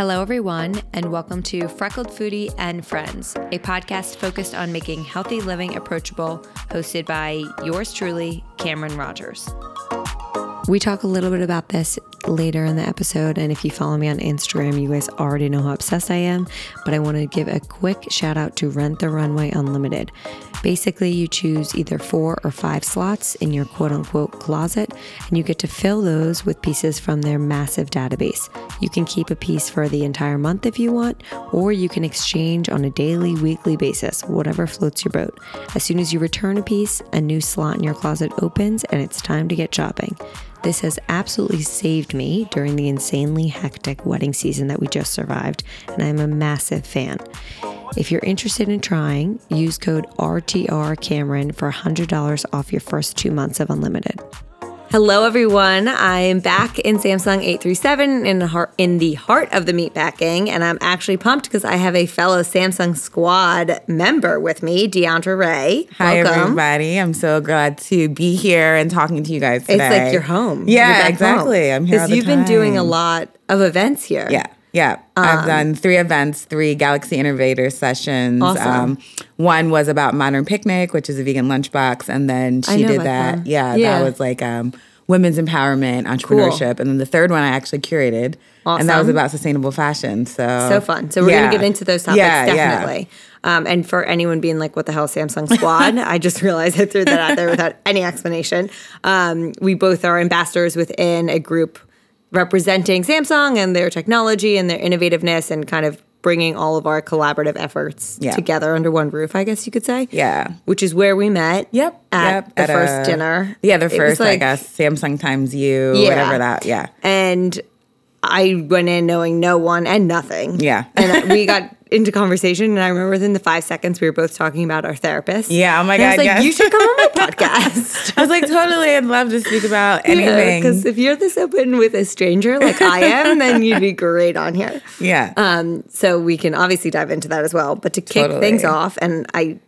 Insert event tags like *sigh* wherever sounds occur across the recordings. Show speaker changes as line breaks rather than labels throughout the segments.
Hello, everyone, and welcome to Freckled Foodie and Friends, a podcast focused on making healthy living approachable, hosted by yours truly, Cameron Rogers. We talk a little bit about this later in the episode, and if you follow me on Instagram, you guys already know how obsessed I am. But I want to give a quick shout out to Rent the Runway Unlimited. Basically, you choose either four or five slots in your quote unquote closet, and you get to fill those with pieces from their massive database. You can keep a piece for the entire month if you want, or you can exchange on a daily, weekly basis, whatever floats your boat. As soon as you return a piece, a new slot in your closet opens, and it's time to get shopping. This has absolutely saved me during the insanely hectic wedding season that we just survived, and I'm a massive fan. If you're interested in trying, use code RTRCameron for $100 off your first two months of unlimited. Hello, everyone. I'm back in Samsung 837 in the heart, in the heart of the meatpacking, and I'm actually pumped because I have a fellow Samsung Squad member with me, Dyandra Raye.
Hi,
Welcome.
everybody. I'm so glad to be here and talking to you guys today.
It's like you're home.
Yeah,
You're
exactly.
home.
I'm here Because
you've been doing a lot of events here.
Yeah, yeah.
Um,
I've done three events, three Galaxy Innovator sessions. Um,
Awesome.
one was about Modern Picnic, which is a vegan lunchbox, and then she did that. Yeah,
Yeah.
that was like um, women's empowerment, entrepreneurship, and then the third one I actually curated, and that was about sustainable fashion. So
So fun. So we're
yeah.
gonna get into those topics
Yeah, yeah.
definitely. Um, and for anyone being like, "What the hell, Samsung Squad?" *laughs* I just realized I threw that out there without any explanation. Um, we both are ambassadors within a group representing Samsung and their technology and their innovativeness, and kind of bringing all of our collaborative efforts
Yeah.
together under one roof. I guess you could say.
Yeah.
Which is where we met.
Yep.
At
yep.
the
at
first
a-
dinner.
Yeah, the first, I guess, Samsung times you,
Yeah.
whatever that. Yeah.
and I went in knowing no one and nothing.
Yeah.
and we got *laughs* into conversation, and I remember within the five seconds we were both talking about our therapist.
Yeah, oh my
And I was
God,
like,
yes.
you should come on my *laughs* podcast.
I was like, totally, I'd love to speak about anything.
Because if you're this open with a stranger like I am, *laughs* then you'd be great on here.
yeah.
Um, so we can obviously dive into that as well. But to kick
Totally.
things off, and I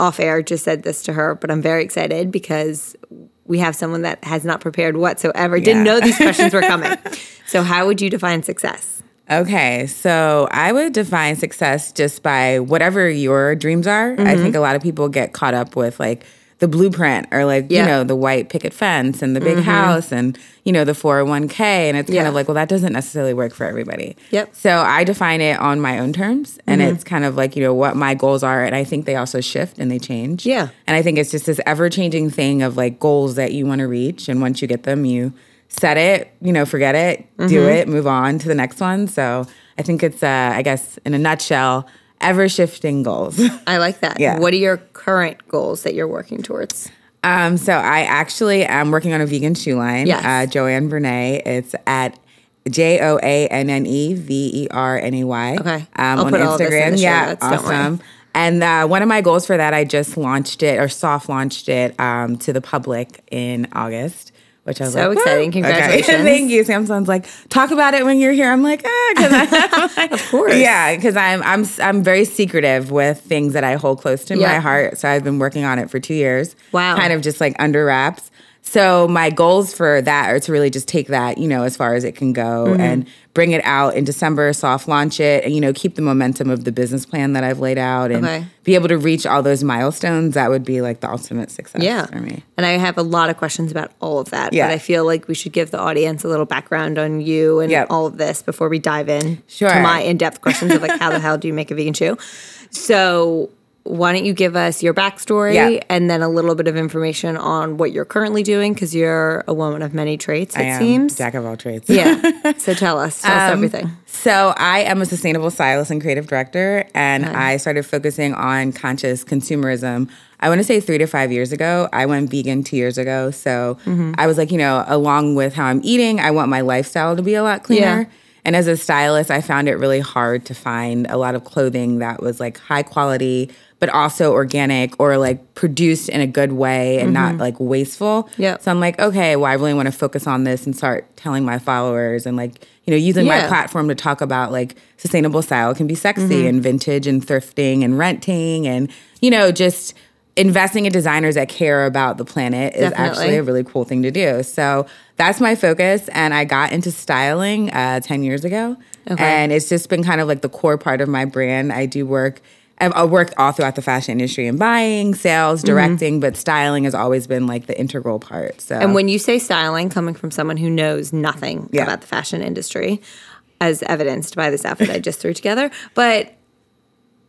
off air just said this to her, but I'm very excited because we have someone that has not prepared whatsoever, didn't know these questions were coming. *laughs* so how would you define success?
Okay, so I would define success just by whatever your dreams are. I
Mm-hmm.
think a lot of people get caught up with like the blueprint or like,
Yeah. Mm-hmm.
you know, the white picket fence and the big house and, you know, the 401k. And it's kind
Yeah.
of like, well, that doesn't necessarily work for everybody.
Yep. Mm-hmm.
So I define it on my own terms and it's kind of like, you know, what my goals are. And I think they also shift and they change.
Yeah.
And I think it's just this ever changing thing of like goals that you want to reach. And once you get them, you set it, you know, forget it, do
Mm-hmm.
it, move on to the next one. So I think it's, uh, I guess, in a nutshell, ever shifting goals. *laughs*
I like that.
Yeah.
What are your current goals that you're working towards?
um, so I actually am working on a vegan shoe line.
Yes.
Uh, Joanne Vernay. It's at J O A N N E V E R N E Y.
Okay.
Um,
I'll
on
put all this in
Instagram.
the show
yeah.
notes,
awesome. And uh, one of my goals for that, I just launched it or soft launched it um, to the public in August. Which I was
So
like,
exciting. Congratulations.
Okay. *laughs* Thank you. Samsung's like, talk about it when you're here. I'm like, ah, because *laughs* I'm *laughs*
Of course.
yeah, because I'm I'm I'm very secretive with things that I hold close to
Yeah.
my heart. So I've been working on it for two years.
Wow.
kind of just like under wraps. So my goals for that are to really just take that, you know, as far as it can go
Mm-hmm.
and bring it out in December, soft launch it, and you know, keep the momentum of the business plan that I've laid out and
Okay.
be able to reach all those milestones. That would be like the ultimate success
Yeah.
for me.
And I have a lot of questions about all of that.
Yeah.
But I feel like we should give the audience a little background on you and
Yep.
all of this before we dive in
Sure.
to my in depth questions of like how the hell do you make a vegan shoe? So why don't you give us your backstory
Yeah.
and then a little bit of information on what you're currently doing? Because you're a woman of many traits, it
I am
seems.
jack of all trades.
Yeah. *laughs* So tell us. Tell us
Um,
everything.
So I am a sustainable stylist and creative director, and I started focusing on conscious consumerism. I want to say three to five years ago. I went vegan two years ago, so
Mm-hmm.
I was like, you know, along with how I'm eating, I want my lifestyle to be a lot cleaner.
Yeah.
And as a stylist, I found it really hard to find a lot of clothing that was like high quality, but also organic or like produced in a good way and not like wasteful.
Mm-hmm.
So I'm like, okay, well, I really want to focus on this and start telling my followers and like, you know, using
Yeah.
my platform to talk about like sustainable style can be sexy
Mm-hmm.
and vintage and thrifting and renting and, you know, just investing in designers that care about the planet is
Definitely.
actually a really cool thing to do. So that's my focus. And I got into styling uh, 10 years ago.
Okay.
And it's just been kind of like the core part of my brand. I do work. I've I worked all throughout the fashion industry in buying, sales,
Mm-hmm.
directing, but styling has always been like the integral part. So
And when you say styling, coming from someone who knows nothing
Yeah.
about the fashion industry, as evidenced by this outfit I just threw together, but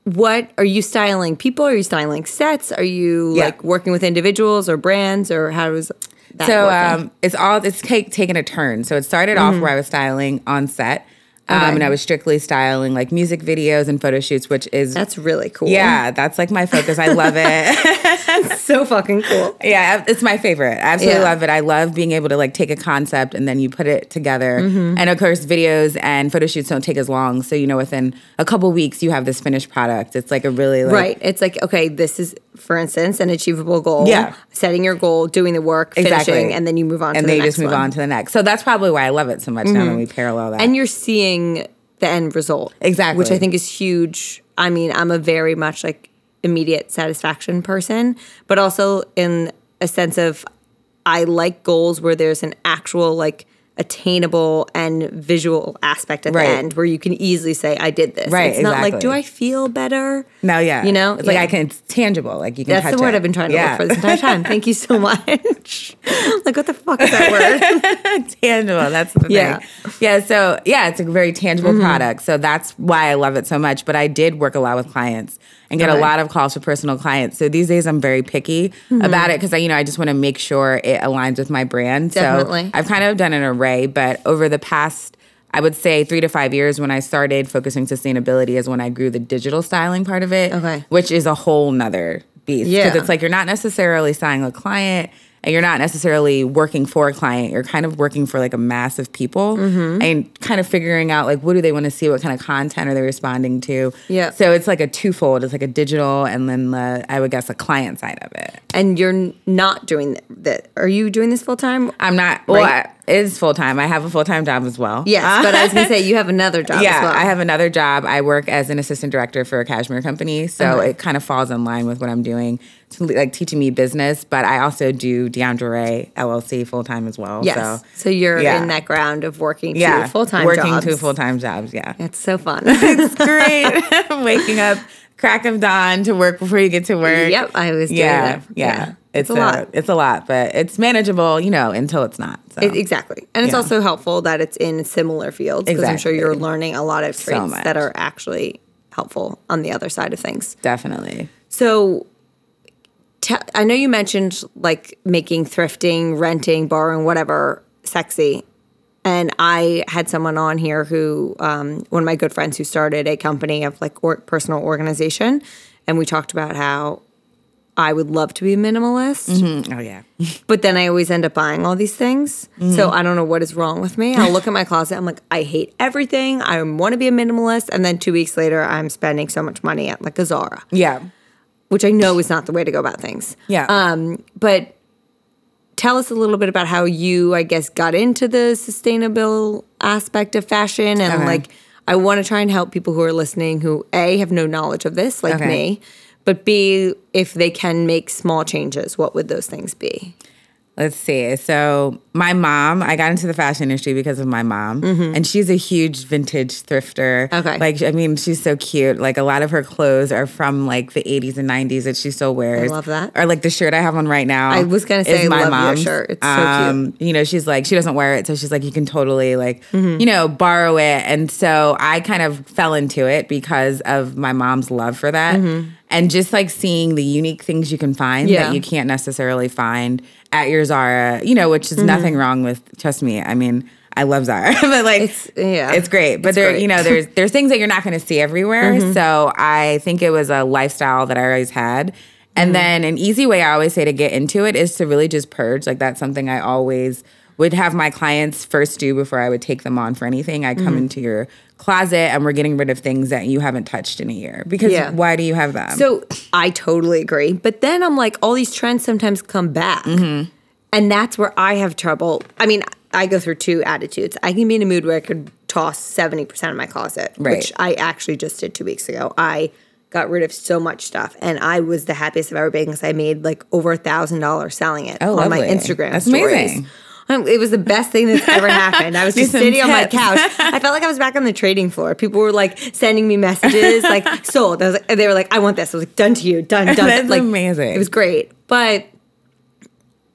what are you styling people? Are you styling sets? Are you
Yeah.
like working with individuals or brands or how does that
So um, it's all it's take, taken a turn. So it started off where I was styling on set, um,
Mm-hmm.
And I was strictly styling like music videos and photo shoots, which is
That's really cool.
yeah, that's like my focus. I love it. *laughs*
so fucking cool.
yeah, it's my favorite. I absolutely
Yeah.
love it. I love being able to like take a concept and then you put it together.
Mm-hmm.
And of course, videos and photo shoots don't take as long. So you know, within a couple weeks, you have this finished product. It's like a really like,
Right. It's like, okay, this is, for instance, an achievable goal.
Yeah.
Setting your goal, doing the work, finishing,
Exactly.
and then you move on
and
to
then
the
just move
one.
on to the next. So that's probably why I love it so much now that mm-hmm. we parallel that.
and you're seeing the end result
Exactly.
which i think is huge i mean i'm a very much like immediate satisfaction person but also in a sense of i like goals where there's an actual like attainable and visual aspect at
Right.
the end where you can easily say i did this
Right,
it's not like do i feel better
no, yeah,
You know?
it's like
Yeah.
I can. It's tangible. Like you can.
that's the word
it.
I've been trying to
Yeah.
look for this entire time. *laughs* Thank you so much. *laughs* like, what the fuck is that word? *laughs*
tangible. That's the
Yeah.
thing. Yeah. So yeah, it's a very tangible mm-hmm. product. So that's why I love it so much. But I did work a lot with clients and get a lot of calls for personal clients. So these days I'm very picky mm-hmm. about it because I, you know, I just want to make sure it aligns with my brand.
Definitely.
So I've kind of done an array, but over the past I would say three to five years when I started focusing sustainability is when I grew the digital styling part of it.
Okay.
Which is a whole nother beast.
Yeah.
It's like you're not necessarily styling a client and you're not necessarily working for a client. You're kind of working for like a mass of people
Mm-hmm.
and kind of figuring out like what do they want to see, what kind of content are they responding to.
Yeah.
So it's like a twofold. It's like a digital and then the I would guess a client side of it.
and you're not doing that. Are you doing this full time?
I'm not well
Right.
I, it is full time. I have a full time job as well.
Yes, but I was gonna say you have another job *laughs*
yeah,
as well.
I have another job. I work as an assistant director for a cashmere company, so
Okay.
it kind of falls in line with what I'm doing, to, like teaching me business. But I also do Dyandra LLC full time as well.
Yes.
So,
So, you're
yeah.
in that ground of working
yeah,
two full time
working
jobs.
two full time jobs. Yeah,
It's so fun. *laughs*
it's great. *laughs* Waking up crack of dawn to work before you get to work.
Yep, I was
yeah. Yeah,
Yeah.
It's,
It's a lot.
It's a lot, but it's manageable, you know, until it's not. So.
It- exactly. And it's
Yeah.
also helpful that it's in similar fields because I'm sure you're learning a lot of traits
much.
that are actually helpful on the other side of things.
Definitely.
So te- I know you mentioned like making thrifting, renting, borrowing, whatever sexy. And I had someone on here who, um, one of my good friends who started a company of like or- personal organization. And we talked about how I would love to be a minimalist,
Mm, Oh yeah. *laughs*
but then I always end up buying all these things. So I don't know what is wrong with me. I'll look at my closet. I'm like, I hate everything. I want to be a minimalist. And then two weeks later, I'm spending so much money at like a Zara
Yeah.
Which I know is not the way to go about things.
Yeah.
Um, but tell us a little bit about how you, I guess, got into the sustainable aspect of fashion and
Okay.
like I want to try and help people who are listening who A have no knowledge of this, like
Okay.
me, but B, if they can make small changes, what would those things be?
Let's see. So my mom, I got into the fashion industry because of my mom, and she's a huge vintage thrifter.
Mm-hmm. Okay.
like I mean, she's so cute. Like a lot of her clothes are from like the '80s and '90s that she still wears.
I love that.
Or like the shirt I have on right now.
I was gonna say,
is
I love your shirt. It's so cute.
You know, she's like she doesn't wear it, so she's like you can totally like
Mm-hmm.
you know borrow it. And so I kind of fell into it because of my mom's love for that. And just like seeing the unique things you can find
Mm-hmm. Yeah.
that you can't necessarily find at your Zara, you know, which is nothing wrong with. Trust me, I mean, I love Zara, *laughs* but like,
It's- yeah.
it's great. But
It's
there,
great. Mm-hmm.
you know, there's there's things that you're not going to see everywhere. So I think it was a lifestyle that I always had. And
Mm-hmm.
then an easy way I always say to get into it is to really just purge. Like that's something I always would have my clients first do before I would take them on for anything. I
Mm-hmm.
come into your closet and we're getting rid of things that you haven't touched in a year. Because
Yeah.
why do you have them?
So I totally agree. But then I'm like, all these trends sometimes come back.
Mm-hmm.
And that's where I have trouble. I mean, I go through two attitudes. I can be in a mood where I could toss 70% of my closet,
Right.
which I actually just did two weeks ago. I got rid of so much stuff, and I was the happiest I've ever been because I made like over a thousand dollars selling it
Oh,
on my. Instagram.
That's
stories.
amazing.
It was the best thing that's ever *laughs* happened. I was just sitting on my couch. I felt like I was back on the trading floor. People were like sending me messages, *laughs* like sold. I was like, they were like, I want this. I was like, done to you, done, done.
That's
like,
amazing.
It was great, but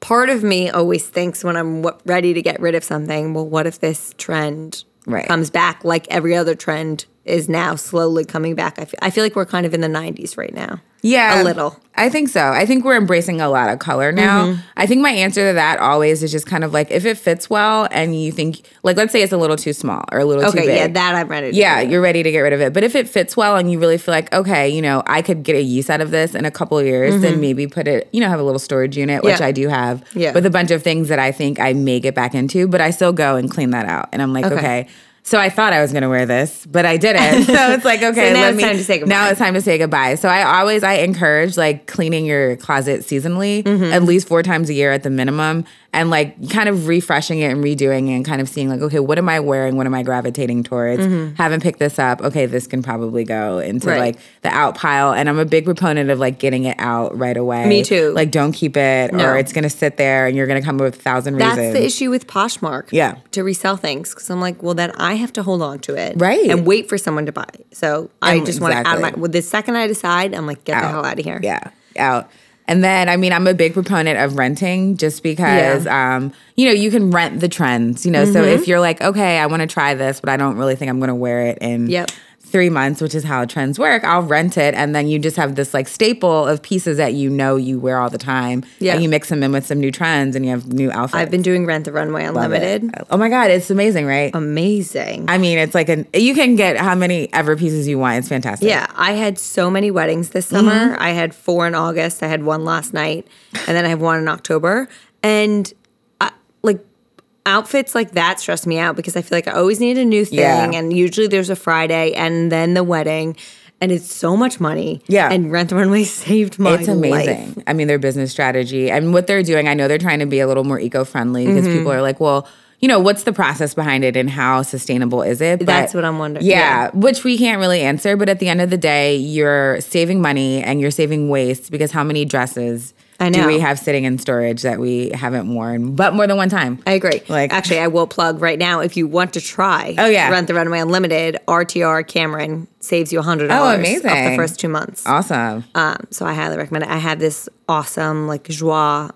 part of me always thinks when I'm w- ready to get rid of something, well, what if this trend
Right.
comes back like every other trend is now slowly coming back? I feel, I feel like we're kind of in the 90s right now.
Yeah.
A little.
I think so. I think we're embracing a lot of color now.
Mm-hmm.
I think my answer to that always is just kind of like if it fits well and you think like let's say it's a little too small or a little too
Okay,
big.
yeah, that I'm ready to
yeah, you're ready to get rid of it. But if it fits well and you really feel like, okay, you know, I could get a use out of this in a couple of years, then maybe put it, you know, have a little storage unit, which
Mm-hmm. Yeah.
I do have,
Yeah.
with a bunch of things that I think I may get back into, but I still go and clean that out. And I'm like,
Okay.
okay. So I thought I was gonna wear this, but I didn't. *laughs* So it's like, okay,
now
let
it's
me,
time to say goodbye.
Now it's time to say goodbye. So I always I encourage like cleaning your closet seasonally,
Mm-hmm.
at least four times a year at the minimum, and like kind of refreshing it and redoing it and kind of seeing like, okay, what am I wearing? What am I gravitating towards? Haven't picked this up. Okay, this can probably go into
Mm-hmm. Right.
like the out pile. And I'm a big proponent of like getting it out right away.
Me too.
Like don't keep it
No.
or it's gonna sit there and you're gonna come up with a thousand
That's
reasons.
the issue with Poshmark.
Yeah.
To resell things. Because I'm like, well, then I have to hold on to it.
Right.
And wait for someone to buy. So I
Um,
just want to add my, well, the second I decide, I'm like, get the hell out of here.
Yeah, out. And then, I mean, I'm a big proponent of renting just because, um, you know, you can rent the trends, you know. So
Mm-hmm.
if you're like, okay, I want to try this, but I don't really think I'm going to wear it in
Yep.
Three months, which is how trends work, I'll rent it. And then you just have this like staple of pieces that you know you wear all the time.
Yeah.
And you mix them in with some new trends and you have new outfits.
I've been doing Rent the Runway Unlimited.
Oh my God, it's amazing, right?
Amazing.
I mean, it's like an, you can get how many ever pieces you want. It's fantastic.
Yeah, I had so many weddings this summer. Mm-hmm. I had four in August. I had one last night, and then I have one in October. And I, like outfits like that stress me out because I feel like I always need a new thing,
Yeah.
and usually there's a Friday and then the wedding, and it's so much money.
Yeah.
and Rent the Runway *laughs* saved my
It's amazing.
life.
I mean, their business strategy and what they're doing. I know they're trying to be a little more eco friendly because
Mm-hmm.
people are like, well, you know, what's the process behind it and how sustainable is it? But
That's what I'm wondering.
Yeah,
Yeah.
which we can't really answer. But at the end of the day, you're saving money and you're saving waste because how many dresses
I
do we have sitting in storage that we haven't worn, but more than one time?
I agree.
Like-
actually, I will plug right now if you want to try.
Oh, yeah.
Rent the Runway Unlimited. RTR Cameron saves you a hundred dollars.
Oh,
Off
amazing.
the first two months.
Awesome.
Um, so I highly recommend it. I have this awesome like joie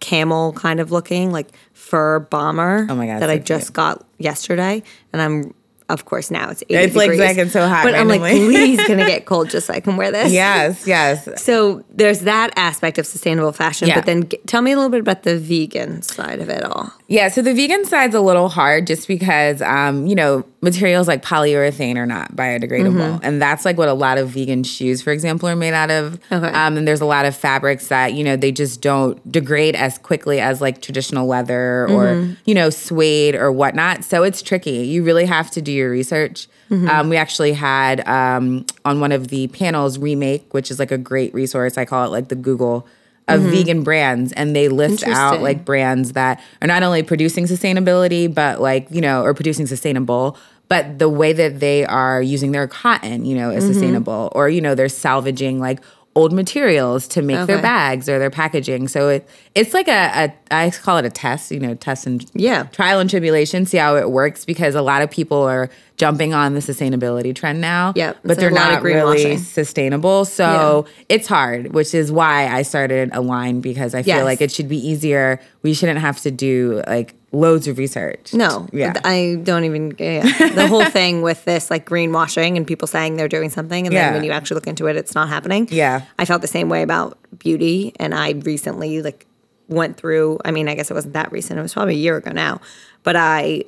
camel kind of looking like fur bomber.
Oh my God,
that I
so
just
cute.
got yesterday, and I'm of course now it's 80
It's, like,
degrees.
fucking so hot
But I'm like,
randomly.
please *laughs* gonna get cold just so I can wear this.
yes, yes.
So there's that aspect of sustainable fashion,
Yeah.
but then g- tell me a little bit about the vegan side of it all.
Yeah, so the vegan side's a little hard just because, um, you know, materials like polyurethane are not biodegradable.
Mm-hmm.
And that's like what a lot of vegan shoes, for example, are made out of.
Okay.
Um, and there's a lot of fabrics that, you know, they just don't degrade as quickly as like traditional leather or,
Mm-hmm.
you know, suede or whatnot. So it's tricky. You really have to do your research.
Mm-hmm.
Um, we actually had um, on one of the panels, Remake, which is like a great resource. I call it like the Google of vegan brands and they list out
Mm-hmm.
Like brands that are not only producing sustainability, but like, you know, or producing sustainable, but the way that they are using their cotton, you know, is
Mm-hmm.
sustainable. Or, you know, they're salvaging like old materials to make their bags or their packaging. So it it's like a, a I call it a test, you know, test and
Yeah.
trial and tribulation, see how it works because a lot of people are jumping on the sustainability trend now.
Yep,
But they're
a lot of
not really sustainable. So it's hard, which is why I started a line because I feel
Yes.
like it should be easier. We shouldn't have to do like loads of research.
No,
Yeah.
I don't even. Yeah. the *laughs* whole thing with this like greenwashing and people saying they're doing something, and
Yeah.
then when you actually look into it, it's not happening.
Yeah.
I felt the same way about beauty, and I recently like went through. I mean, I guess it wasn't that recent; it was probably a year ago now. But I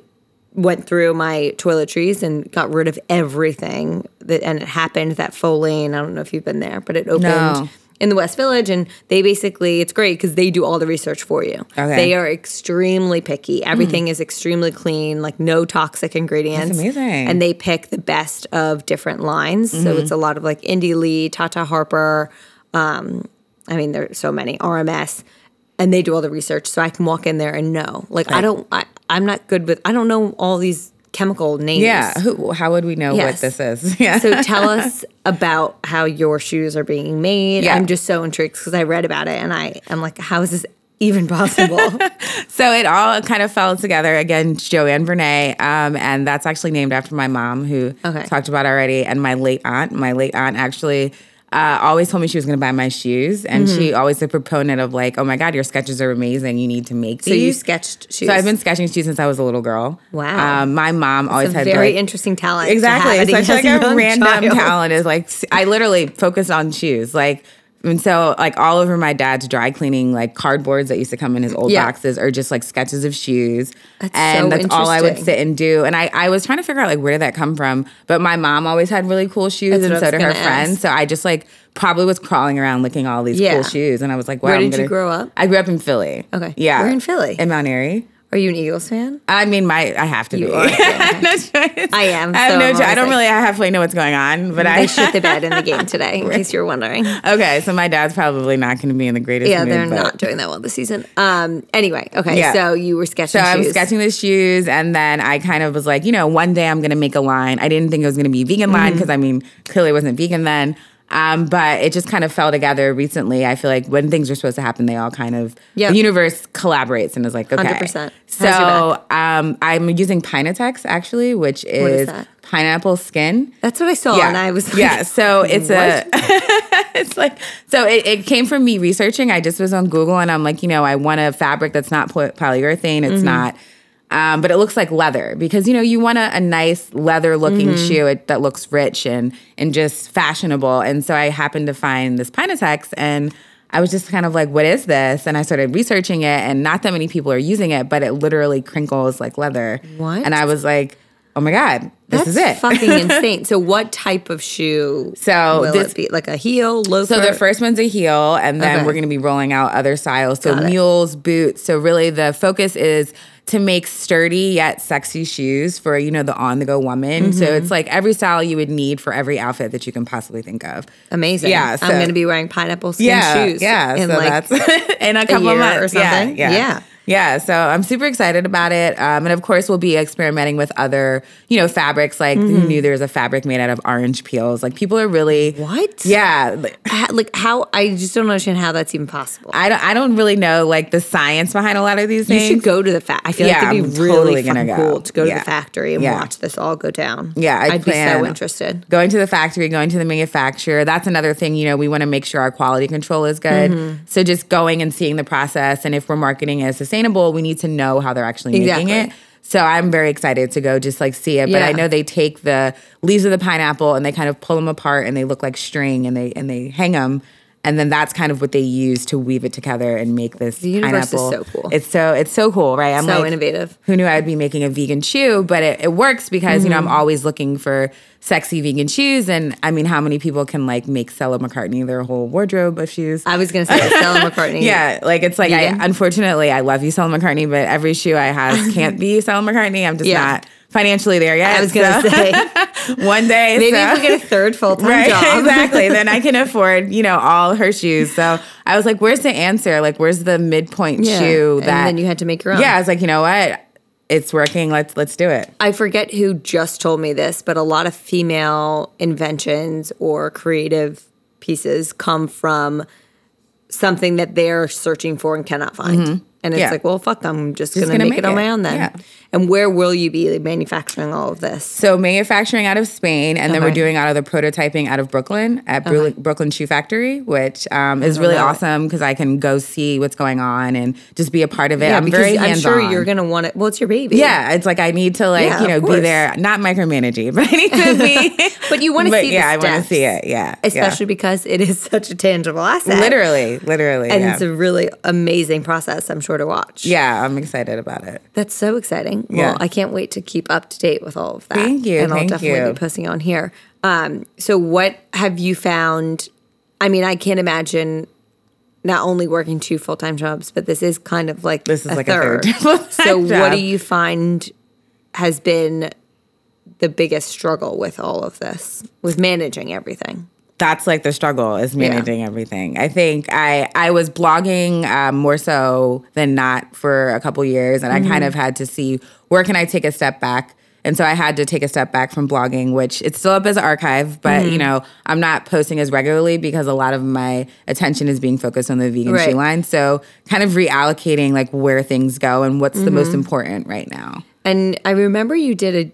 went through my toiletries and got rid of everything that, and it happened that Follain. I don't know if you've been there, but it opened.
No.
In the West Village, and they basically, it's great because they do all the research for you.
Okay.
They are extremely picky. Everything is extremely clean, like no toxic ingredients.
That's amazing. Mm-hmm.
And they pick the best of different lines. So it's a lot of like Indie Lee, Tata Harper. Um, I mean, there's so many RMS, and they do all the research. So I can walk in there and know. Like I don't, I, I'm not good with. I don't know all these chemical names.
Yeah. Who, how would we know
Yes.
what this is? *laughs* Yeah.
So tell us about how your shoes are being made.
Yeah.
I'm just so intrigued because I read about it and I am like, how is this even possible? *laughs*
So it all kind of fell together again. Joanne Vernay, um, and that's actually named after my mom, who
Okay.
talked about already, and my late aunt. My late aunt actually uh, always told me she was going to buy my shoes, and she
Mm-hmm.
always a proponent of like, oh my god, your sketches are amazing. You need to make these.
so you sketched shoes.
So I've been sketching shoes since I was a little girl.
Wow.
Um, my mom always
a
had
very
like,
interesting talent.
Exactly.
have
It's
at
such like
young
a random
child.
talent is like I literally focused on shoes. Like and so like all over my dad's dry cleaning like cardboards that used to come in his old
Yeah.
boxes are just like sketches of shoes.
That's
and
so
that's all I would sit and do. And I, I was trying to figure out like where did that come from? But my mom always had really cool shoes
That's
and so did her
gonna
friends.
ask.
So I just like probably was crawling around looking all these
Yeah.
cool shoes. And I was like, wow,
Where did you
gonna-
grow up?
I grew up in Philly.
Okay.
Yeah.
Where in Philly?
In Mount Airy.
Are you an Eagles fan?
I mean, my I have to
You
be.
are, yeah. *laughs*
no choice.
I am,
I have
so
no choice. I don't
like-
really halfway know what's going on, but I
I shit the bed in the game *laughs* today, in case you're wondering.
Okay, so my dad's probably not going to be in the greatest.
Yeah,
mood,
they're
but-
not doing that well this season. Um. Anyway, okay.
Yeah.
So you were sketching
So I
was
sketching the shoes, and then I kind of was like, you know, one day I'm going to make a line. I didn't think it was going to be a vegan line
Mm-hmm.
because I mean, clearly it wasn't vegan then. Um, but it just kind of fell together recently. I feel like when things are supposed to happen, they all kind of
Yep.
the universe collaborates and is like, okay.
100%.
So um, I'm using Pinatex actually, which is,
is
pineapple skin.
That's what I saw, and I was like,
yeah. So it's a, *laughs* it's like, so it, it came from me researching. I just was on Google and I'm like, you know, I want a fabric that's not poly- polyurethane.
Mm-hmm.
It's not, um, but it looks like leather because you know you want a, a nice leather looking
Mm-hmm.
shoe it, that looks rich and and just fashionable. And so I happened to find this Pinatex and. I was just kind of like, what is this? And I started researching it, and not that many people are using it, but it literally crinkles like leather.
What?
And I was like, oh my God, this
That's
is it.
fucking *laughs* insane. So what type of shoe
So
will
this-
it be? Like a heel, loafer?
So the first one's a heel, and then
Okay.
we're going to be rolling out other styles. So
Got it.
mules, boots. So really, the focus is to make sturdy yet sexy shoes for you know the on-the-go woman. So
Mm-hmm.
it's like every style you would need for every outfit that you can possibly think of.
Amazing.
Yeah,
I'm going to be wearing pineapple skin
Yeah,
shoes.
yeah.
In
so
like,
that's *laughs* in a couple
or
months Yeah,
something?
Yeah,
Yeah.
yeah. Yeah, so I'm super excited about it, um, and of course we'll be experimenting with other you know fabrics. Like
Mm-hmm.
who knew there was a fabric made out of orange peels? Like people are really
What?
Yeah. like,
like how I just don't understand how that's even possible.
I don't, I don't really know like the science behind a lot of these things.
you should go to the fact. I feel
Yeah,
like it'd
I'm
be really
totally
fucking
go.
cool to go to the factory and
Yeah.
watch this all go down.
Yeah, I
would be so interested.
Going to the factory, going to the manufacturer. That's another thing, you know, we want to make sure our quality control is good.
Mm-hmm.
So just going and seeing the process. And if we're marketing as sustainable, we need to know how they're actually making
Exactly.
it. So I'm very excited to go just like see it. But
Yeah.
I know they take the leaves of the pineapple and they kind of pull them apart and they look like string and they and they hang them. And then that's kind of what they use to weave it together and make this
The universe is so cool.
It's so it's so cool, right? I'm
So
like,
innovative.
who knew I'd be making a vegan shoe, but it, it works because, you know,
Mm-hmm.
I'm always looking for sexy vegan shoes. And I mean, how many people can like make Stella McCartney their whole wardrobe of shoes?
I was gonna say Stella McCartney. *laughs*
yeah, like it's like
Vegan.
I unfortunately I love you, Stella McCartney, but every shoe I have *laughs* can't be Stella McCartney. I'm just
Yeah.
not financially there yet.
I was gonna
so-
say *laughs*
one day.
maybe
so-
if we get a third full time
Right,
job. *laughs*
exactly. Then I can *laughs* afford, you know, all her shoes. So I was like, "Where's the answer? Like, where's the midpoint
Yeah.
shoe
And
that?"
then you had to make your own.
Yeah, I was like, you know what? It's working. Let's let's do it.
I forget who just told me this, but a lot of female inventions or creative pieces come from something that they're searching for and cannot find. And it's
Mm-hmm. Yeah.
like, well, fuck, I'm just,
Just
gonna,
gonna
make, it
make
on my own then.
Yeah.
And where will you be manufacturing all of this?
So manufacturing out of Spain, and then we're doing out of the prototyping out of Brooklyn at Bru- Brooklyn Shoe Factory, which um, is really awesome because I can go see what's going on and just be a part of it.
Yeah,
I'm
because
very
I'm sure
hands-on.
you're gonna want it. Well, it's your baby.
Yeah, it's like I need to like
Yeah,
you know be there, not micromanaging, *laughs* but I need to be. *laughs*
But you wanna
But
see the
Yeah, I want to see it. Yeah,
Especially because it is *laughs* such a tangible asset.
literally, literally.
And
yeah.
it's a really amazing process, I'm sure, to watch.
yeah, I'm excited about it.
That's so exciting. Well,
Yeah.
I can't wait to keep up to date with all of that.
Thank you,
And I'll definitely
you.
be posting on here. Um, so, what have you found? I mean, I can't imagine not only working two full time jobs, but this is kind of like
This is
a
like
third.
a third *laughs*
so, what do you find has been the biggest struggle with all of this, with managing everything?
That's like the struggle is managing everything. I think I I was blogging um, more so than not for a couple years, and I kind of had to see where can I take a step back And so I had to take a step back from blogging, which it's still up as an archive, but
Mm-hmm.
you know, I'm not posting as regularly because a lot of my attention is being focused on the vegan
Right.
shoe line. So kind of reallocating like where things go and what's the most
Mm-hmm.
important right now.
And I remember you did a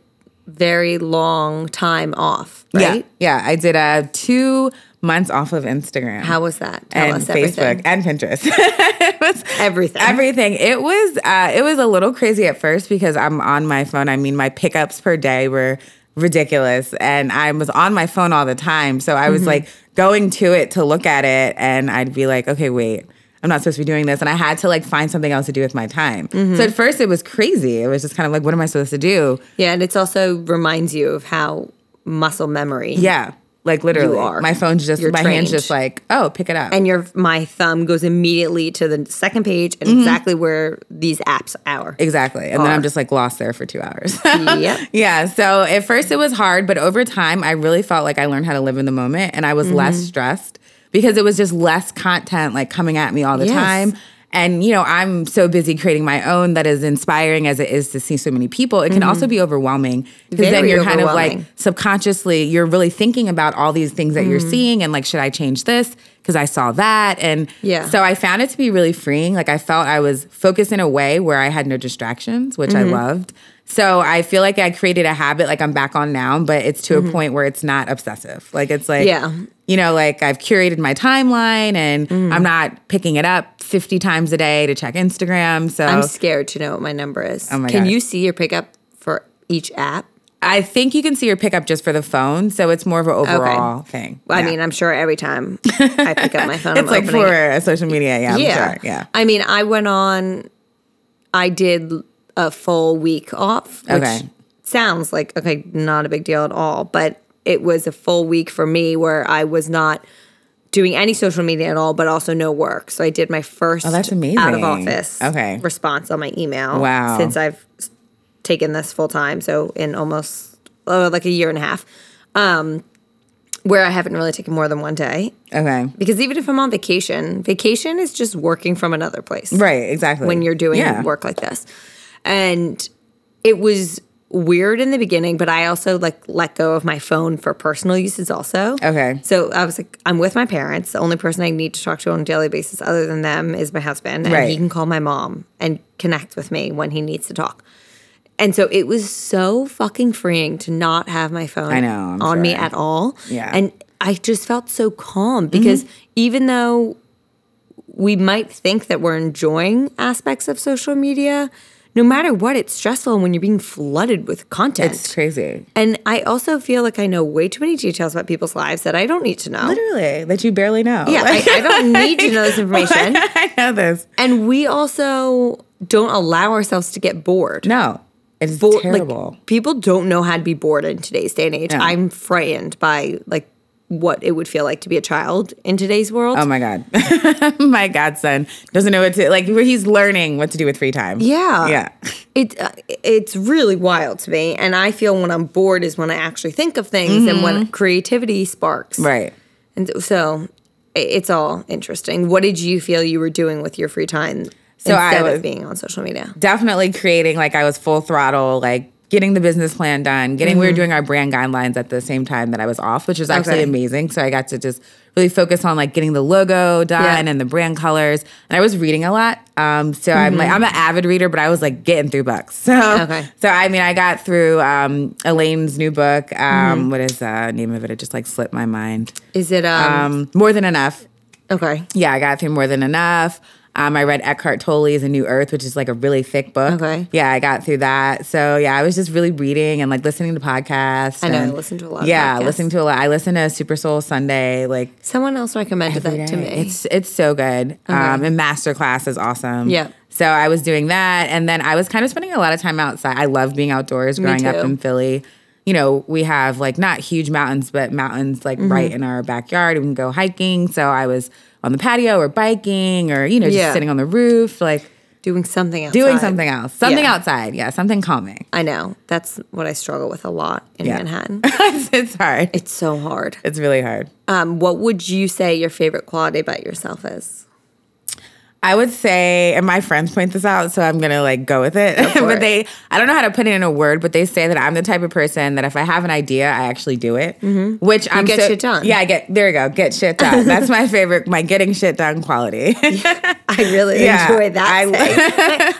very long time off, right?
Yeah. Yeah. I did uh two months off of Instagram.
How was that? Tell
and
us
Facebook
everything.
and Pinterest. *laughs* it was
Everything.
Everything. It was uh, it was a little crazy at first because I'm on my phone. I mean, my pickups per day were ridiculous, and I was on my phone all the time. So I was
Mm-hmm.
like going to it to look at it, and I'd be like, okay, wait. I'm not supposed to be doing this. And I had to like find something else to do with my time.
Mm-hmm.
So at first it was crazy. It was just kind of like, what am I supposed to do?
Yeah, and it's also reminds you of how muscle memory.
Yeah. Like literally.
are.
My phone's just
You're
my
trained.
hand's just like, oh, pick it up.
And your my thumb goes immediately to the second page and exactly where these apps are.
Exactly. And then. I'm just like lost there for two hours. *laughs*
Yep.
yeah. So at first it was hard, but over time I really felt like I learned how to live in the moment and I was less
Mm-hmm.
stressed because it was just less content like coming at me all the
Yes.
time. And you know, I'm so busy creating my own that is inspiring as it is to see so many people. It can also be overwhelming because then
Mm-hmm.
You're kind of like subconsciously you're really thinking about all these things that you're
Mm-hmm.
seeing and like should I change this because I saw that and
Yeah.
so I found it to be really freeing. Like I felt I was focused in a way where I had no distractions, which
Mm-hmm.
I loved. So I feel like I created a habit like I'm back on now, but it's to a point where it's not obsessive. Like it's like
Mm-hmm. Yeah.
You know, like I've curated my timeline and
Mm.
I'm not picking it up 50 times a day to check Instagram. So
I'm scared to know what my number is.
Oh my
Can
God.
you see your pickup for each app?
I think you can see your pickup just for the phone. So it's more of an overall thing.
Well,
Yeah.
I mean, I'm sure every time I pick up my *laughs* phone,
it's
I'm
like for
it.
social media. Yeah. I'm
yeah,
sure. Yeah.
I mean, I went on. I did a full week off, which
Okay.
sounds like okay, not a big deal at all, but it was a full week for me where I was not doing any social media at all, but also no work. So I did my first
Oh, that's
out of office
Okay.
response on my email.
Wow.
Since I've taken this full time, so in almost uh, like a year and a half, um, where I haven't really taken more than one day.
Okay.
Because even if I'm on vacation, vacation is just working from another place
Right. Exactly.
when you're doing
Yeah.
work like this. And it was weird in the beginning, but I also like let go of my phone for personal uses also.
Okay.
So I was like, I'm with my parents. The only person I need to talk to on a daily basis other than them is my husband. And
Right.
he can call my mom and connect with me when he needs to talk. And so it was so fucking freeing to not have my phone
I know, I'm
on me at all.
Yeah.
And I just felt so calm because mm-hmm. even though we might think that we're enjoying aspects of social media, no matter what, it's stressful when you're being flooded with content.
It's crazy.
and I also feel like I know way too many details about people's lives that I don't need to know.
Literally, that you barely know.
Yeah, I, I don't need to know this *laughs* information. *laughs*
I know this.
And we also don't allow ourselves to get bored.
No, it's
Bo-
terrible.
Like people don't know how to be bored in today's day and age.
No.
I'm frightened by like what it would feel like to be a child in today's world.
oh my god, *laughs* my godson doesn't know what to like. Where he's learning what to do with free time.
yeah,
yeah,
It uh, it's really wild to me, and I feel when I'm bored is when I actually think of things and when creativity sparks.
Mm-hmm. right.
And so it's all interesting. What did you feel you were doing with your free time
So I was-
of being on social media?
Definitely creating like I was full throttle, like getting the business plan done, getting we were doing our brand guidelines at the same time that I was off, which was actually
Okay.
amazing. So I got to just really focus on like getting the logo done
Yeah.
and the brand colors. And I was reading a lot. Um, so I'm like I'm an avid reader, but I was like getting through books. *laughs* So
Okay.
so I mean I got through um Elaine's new book. Um what is the name of it? It just like slipped my mind.
Is it um,
Um More Than Enough.
okay?
Yeah, I got through more than enough. Um, I read Eckhart Tolle's A New Earth, which is like a really thick book.
Okay.
Yeah, I got through that. So yeah, I was just really reading and like listening to podcasts.
I know, I listen to a lot
Yeah,
podcasts.
listening to a lot. I listen to Super Soul Sunday like
Someone else recommended that to me.
It's it's so good. Um, and Masterclass is awesome.
Yeah.
So I was doing that, and then I was kind of spending a lot of time outside. I love being outdoors. Growing up in Philly, you know, we have like not huge mountains, but mountains like
Mm-hmm.
right in our backyard. We can go hiking. So I was on the patio or biking, or you know, just
Yeah.
sitting on the roof, like
doing something else.
doing something else, something
Yeah.
outside. Yeah, something calming.
I know. That's what I struggle with a lot in
Yeah.
Manhattan. *laughs*
it's, it's hard.
It's so hard.
It's really hard.
Um, what would you say your favorite quality about yourself is?
I would say, and my friends point this out, so I'm gonna like go with it.
for *laughs*
but they, I don't know how to put it in a word, but they say that I'm the type of person that if I have an idea, I actually do it. Which I'm
get
so-
shit done.
Yeah, I get there. You go, get shit done. *laughs* That's my favorite. My getting shit done quality. *laughs*
I really
Yeah,
enjoy that.
I-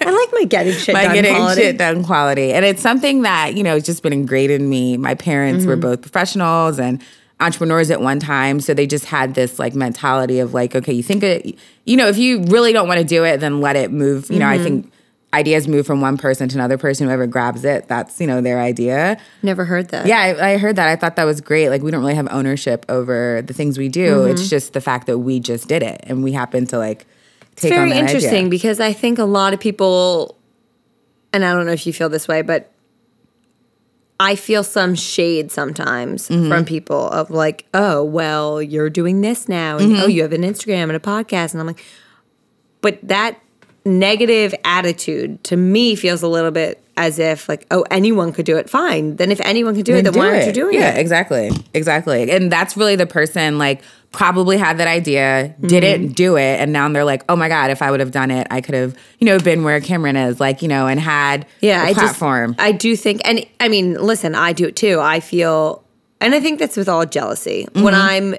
I, I like my getting shit
my
done
getting
quality.
shit done quality. And it's something that, you know, it's just been ingrained in me. My parents
Mm-hmm.
were both professionals and entrepreneurs at one time. So they just had this like mentality of like, okay, you think it, you know, if you really don't want to do it, then let it move. You know,
Mm-hmm.
I think ideas move from one person to another person. Whoever grabs it, that's, you know, their idea.
Never heard that.
Yeah, I, I heard that. I thought that was great. Like, we don't really have ownership over the things we do.
Mm-hmm.
It's just the fact that we just did it and we happen to like take
It's
on
very
that idea.
interesting because I think a lot of people, and I don't know if you feel this way, but I feel some shade sometimes
Mm-hmm.
from people of like, oh, well, you're doing this now, and
Mm-hmm.
oh, you have an Instagram and a podcast, and I'm like, but that negative attitude to me feels a little bit as if like, oh, anyone could do it. Fine, then if anyone could do it, then
do
why aren't you
it.
doing
yeah,
it?
exactly. Exactly. And that's really the person like probably had that idea,
Mm-hmm.
didn't do it, and now they're like, oh my God, if I would have done it, I could have, you know, been where Cameron is, like, you know, and had
yeah,
a
I
platform.
just I do think, and I mean, listen, I do it too. I feel, and I think that's with all jealousy.
Mm-hmm.
When I'm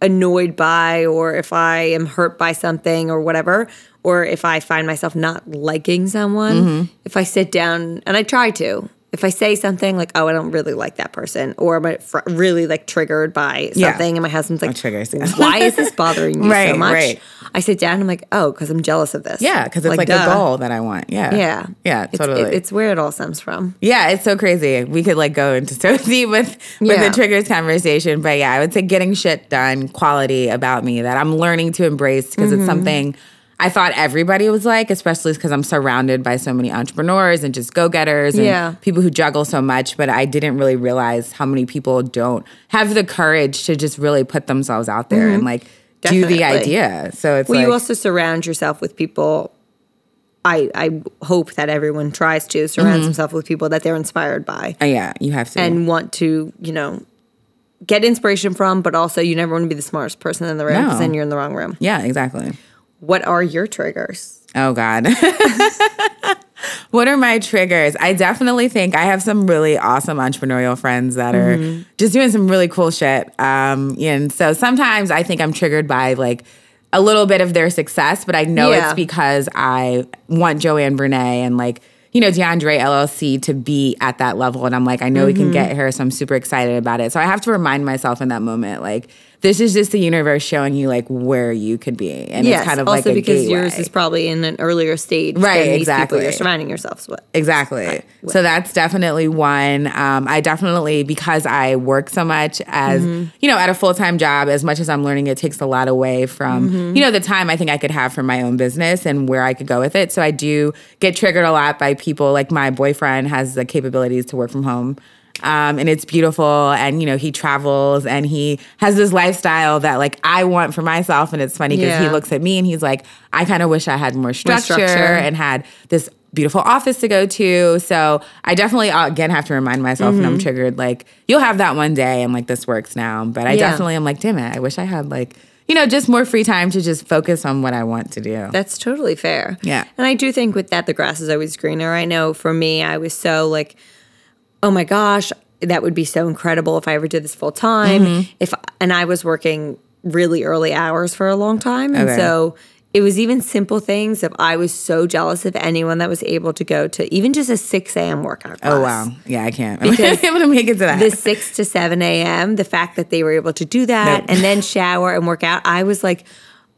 annoyed by, or if I am hurt by something, or whatever, or if I find myself not liking someone,
Mm-hmm.
if I sit down and I try to. If I say something like, "Oh, I don't really like that person," or I'm fr- really like triggered by
Yeah.
something, and my husband's like,
triggers, yeah.
"Why is this bothering *laughs* you
Right,
so much?"
right.
I sit down, and I'm like, "Oh, because I'm jealous of this."
yeah, because it's like,
duh.
a goal that I want. Yeah.
Yeah,
Yeah,
It's-
totally.
it- it's where it all stems from.
Yeah, it's so crazy. We could like go into *laughs* so deep with with
Yeah.
the triggers conversation, but yeah, I would say getting shit done, quality about me that I'm learning to embrace because
Mm-hmm.
it's something I thought everybody was like, especially because I'm surrounded by so many entrepreneurs and just go getters and
Yeah.
people who juggle so much. But I didn't really realize how many people don't have the courage to just really put themselves out there and like do the
Mm-hmm.
Idea. So it's
Well,
like,
you also surround yourself with people. I I hope that everyone tries to surround themselves with people that they're inspired by
uh, yeah, you have to.
and want to, you know, get inspiration from. But also, you never want to be the smartest person in the room because
No.
then you're in the wrong room.
yeah, exactly.
What are your triggers?
Oh God. *laughs* what are my triggers? I definitely think I have some really awesome entrepreneurial friends that are
Mm-hmm.
just doing some really cool shit. Um, and so sometimes I think I'm triggered by like a little bit of their success, but I know
Yeah.
it's because I want Joanne Vernay and like you know, Dyandra LLC to be at that level. And I'm like, I know we
Mm-hmm.
can get her. So I'm super excited about it. So I have to remind myself in that moment, like, this is just the universe showing you like where you could be. And
yes,
it's kind of
also
like a also
because
gateway.
yours is probably in an earlier stage
Right, exactly.
you're surrounding yourselves with.
Exactly. So that's definitely one. Um, I definitely, because I work so much as,
Mm-hmm.
you know, at a full time job, as much as I'm learning, it takes a lot away from,
Mm-hmm.
you know, the time I think I could have for my own business and where I could go with it. So I do get triggered a lot by people. Like my boyfriend has the capabilities to work from home. Um, and it's beautiful and you know he travels and he has this lifestyle that like i want for myself and it's funny because he looks at me and he's like i kind of wish i had more structure,
structure.
and had this beautiful office to go to. So I definitely uh, again have to remind myself when I'm triggered, like you'll have that one day, and like this works now. But I
Yeah.
definitely am like, damn it, I wish I had like you know just more free time to just focus on what I want to do.
That's totally fair.
Yeah.
And I do think with that, the grass is always greener. I know for me, I was so like, oh my gosh, that would be so incredible if I ever did this full time.
Mm-hmm.
If and I was working really early hours for a long time, and
Okay.
so it was even simple things. If I was so jealous of anyone that was able to go to even just a six a.m. workout class.
oh wow, yeah, I can't. *laughs*
Because
I'm able to make it to that.
the 6 to 7 a.m., the fact that they were able to do that
Nope.
and then shower and work out, I was like,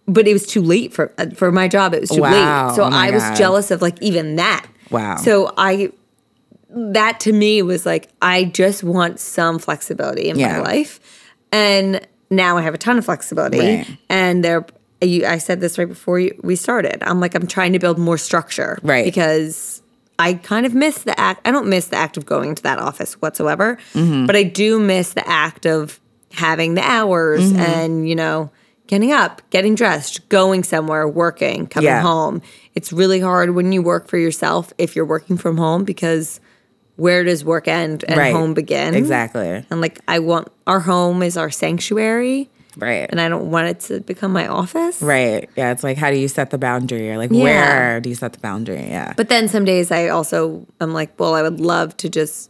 but it was too late for uh, for my job. It was too
Wow.
late. So
Oh
I was
God.
jealous of like even that.
Wow.
So I that to me was like I just want some flexibility in
Yeah.
my life. And now I have a ton of flexibility
Right.
and there you, I said this right before you, we started. I'm like I'm trying to build more structure
Right.
because I kind of miss the act. I don't miss the act of going to that office whatsoever,
Mm-hmm.
but I do miss the act of having the hours
Mm-hmm.
and, you know, getting up, getting dressed, going somewhere, working, coming
Yeah.
home. It's really hard when you work for yourself if you're working from home because where does work end and
Right.
home begin?
exactly.
And like I want our home is our sanctuary.
Right.
And I don't want it to become my office.
Right. Yeah. It's like, how do you set the boundary? Or like,
Yeah.
where do you set the boundary? Yeah.
But then some days I also I'm like, well, I would love to just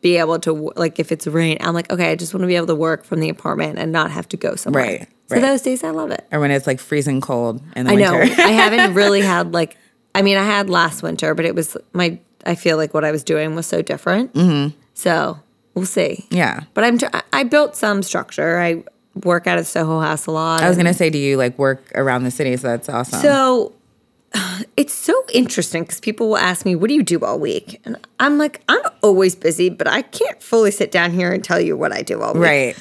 be able to like if it's rain, I'm like, okay, I just want to be able to work from the apartment and not have to go somewhere.
Right,
So
right.
those days I love it.
or when it's like freezing cold in the
I know. I haven't *laughs* really had like I mean, I had last winter, but it was my I feel like what I was doing was so different. Mm-hmm. So we'll see.
yeah.
But I'm tr- I- built some structure. I work out of Soho House a lot.
I was gonna say, do you like work around the city? So that's awesome.
So *sighs* it's so interesting because people will ask me, What do you do all week? And I'm like, I'm always busy, but I can't fully sit down here and tell you what I do all week.
right.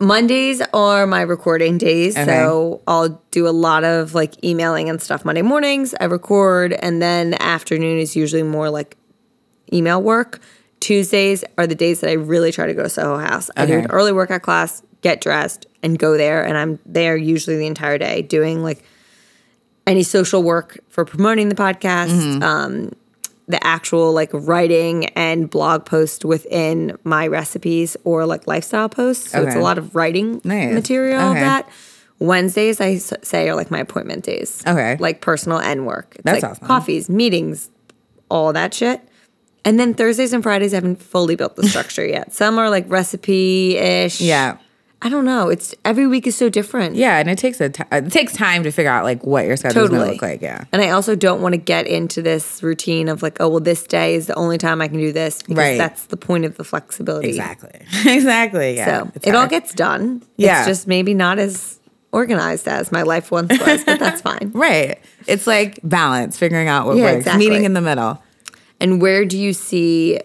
Mondays are my recording days.
Okay.
So I'll do a lot of like emailing and stuff Monday mornings. I record, and then afternoon is usually more like email work. Tuesdays are the days that I really try to go to Soho House. I do an early workout class, get dressed, and go there. And I'm there usually the entire day doing like any social work for promoting the podcast,
Mm-hmm.
um, the actual like writing and blog post within my recipes or like lifestyle posts. So it's a lot of writing
Nice.
material
Okay.
that. Wednesdays, I say, are like my appointment days.
Okay.
Like personal and work. It's
That's
like
awesome.
coffees, meetings, all that shit. And then Thursdays and Fridays, I haven't fully built the *laughs* structure yet. Some are like recipe ish.
Yeah.
I don't know. It's every week is so different.
Yeah, and it takes a ti- it takes time to figure out like what your schedule's
Totally.
gonna look like. Yeah.
And I also don't want to get into this routine of like, oh, well, this day is the only time I can do this because
Right.
that's the point of the flexibility.
Exactly. *laughs* exactly. Yeah.
So
It's
it all gets done.
Yeah.
It's just maybe not as organized as my life once was, but *laughs* that's fine.
right. It's like balance, figuring out what
Yeah,
works,
exactly.
meeting in the middle.
And where do you see?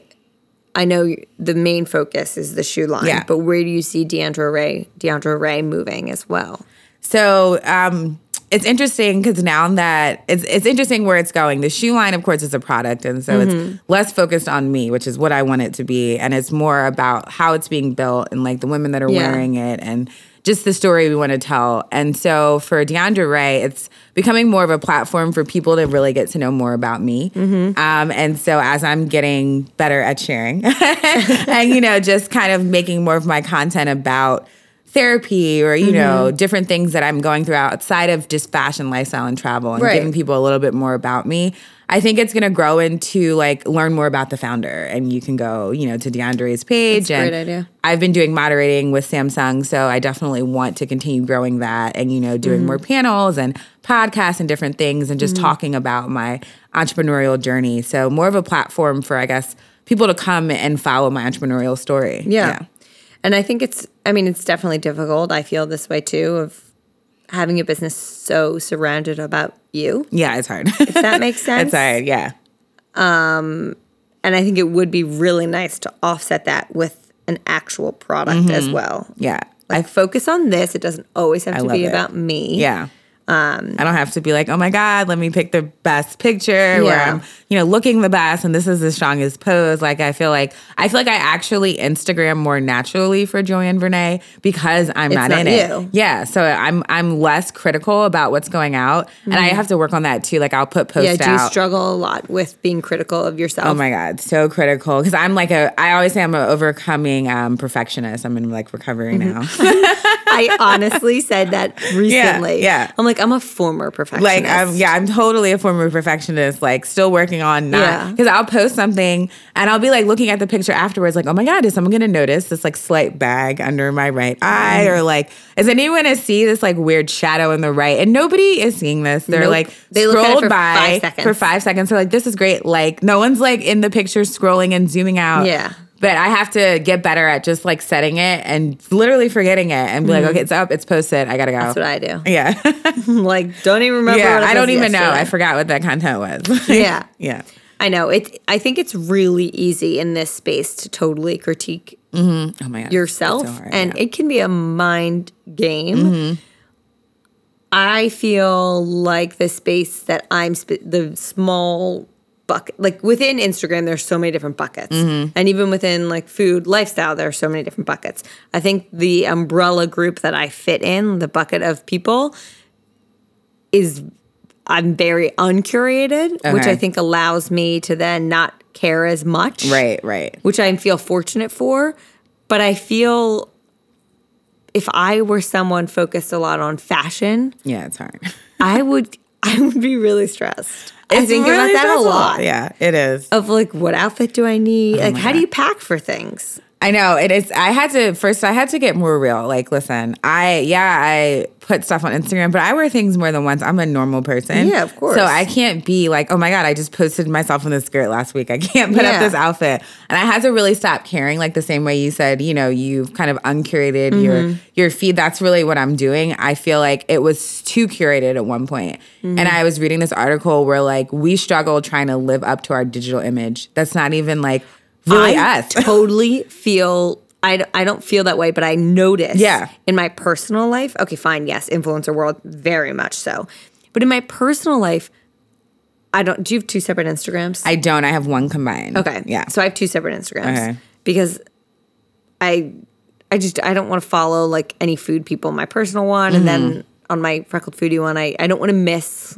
I know the main focus is the shoe line,
Yeah.
but where do you see Dyandra Raye, Dyandra Raye moving as well?
So um, it's interesting because now that it's it's interesting where it's going. The shoe line, of course, is a product, and so
Mm-hmm.
it's less focused on me, which is what I want it to be, and it's more about how it's being built and like the women that are
Yeah.
wearing it and just the story we want to tell. And so for Dyandra Raye, it's becoming more of a platform for people to really get to know more about me.
Mm-hmm.
Um, and so as I'm getting better at sharing, *laughs* and you know, just kind of making more of my content about therapy or you
Mm-hmm.
know different things that i'm going through outside of just fashion lifestyle and travel and
Right.
giving people a little bit more about me i think it's going to grow into like learn more about the founder and you can go you know to dyandra's page
That's
and
great idea.
i've been doing moderating with samsung so i definitely want to continue growing that and you know doing
Mm-hmm.
more panels and podcasts and different things and just talking about my entrepreneurial journey so more of a platform for i guess people to come and follow my entrepreneurial story
Yeah. And I think it's, I mean, it's definitely difficult. I feel this way too of having a business so surrounded about you.
yeah it's hard
If that *laughs* makes sense.
it's hard yeah Um,
And I think it would be really nice to offset that with an actual product as well.
yeah
Like focus on this. It doesn't always have to be
it.
about me.
Yeah. Um, I don't have to be like, oh my God, let me pick the best picture where I'm, you know, looking the best and this is the strongest pose. Like I feel like I feel like I actually Instagram more naturally for Joanne Vernay because I'm not,
not
in
you.
it. Yeah. So I'm I'm less critical about what's going out. And I have to work on that too. Like I'll put posts
Mm-hmm. Yeah, do you
out.
struggle a lot with being critical of yourself?
Oh my God, so critical. Because I'm like a, I always say I'm an overcoming um, perfectionist. I'm in like recovery now. *laughs*
I honestly said that *laughs* recently.
yeah.
I'm like, I'm a former perfectionist.
like I'm yeah, I'm totally a former perfectionist, like still working on not
Yeah.
because I'll post something and I'll be like looking at the picture afterwards, like, oh my God, is someone gonna notice this like slight bag under my right eye?
Mm.
Or like, is anyone gonna see this like weird shadow in the right? And nobody is seeing this. They're
Nope.
like
They look at it
scrolled
for
by
five seconds.
for five seconds. They're like, this is great. Like no one's like in the picture scrolling and zooming out.
Yeah.
But I have to get better at just like setting it and literally forgetting it and be like, okay, it's up, it's posted, I gotta go.
Mm-hmm. That's what I do.
yeah. *laughs*
like, don't even remember.
yeah.
what
I don't even know. I forgot what that content was. *laughs*
Yeah.
yeah.
I know. It. I think it's really easy in this space to totally critique
Oh my God.
yourself,
so hard,
and
yeah. Mm-hmm.
it can be a mind game. I feel like the space that I'm sp- the small bucket, like within Instagram, there's so many different buckets,
Mm-hmm.
and even within like food lifestyle, there are so many different buckets. I think the umbrella group that I fit in, the bucket of people, is I'm very uncurated, which I think allows me to then not care as much
Right, right.
which I feel fortunate for. But I feel if I were someone focused a lot on fashion,
Yeah, it's hard. *laughs*
I would I would be really stressed. I think
really
about that a lot.
Yeah, it is.
Of like what outfit do I need? Oh like
Oh my
how do you pack for things?
I know it is. I had to first. I had to get more real. Like, listen, I yeah, I put stuff on Instagram, but I wear things more than once. I'm a normal person.
Yeah, of course.
So I can't be like, oh my god, I just posted myself in this skirt last week. I can't put
Yeah.
up this outfit, and I had to really stop caring. Like the same way you said, you know, you've kind of uncurated
Mm-hmm.
your your feed. That's really what I'm doing. I feel like it was too curated at one point.
Mm-hmm.
and I was reading this article where like we struggle trying to live up to our digital image. That's not even like really
I
us. *laughs*
totally feel I, I don't feel that way, but I notice
Yeah.
in my personal life. Okay, fine, yes, influencer world, very much so. But in my personal life, I don't. Do you have two separate Instagrams?
I don't. I have one combined.
okay,
Yeah.
So I have two separate Instagrams
Okay.
because I I just I don't want to follow like any food people my personal one, and
Mm-hmm.
then on my freckled foodie one, I I don't want to miss.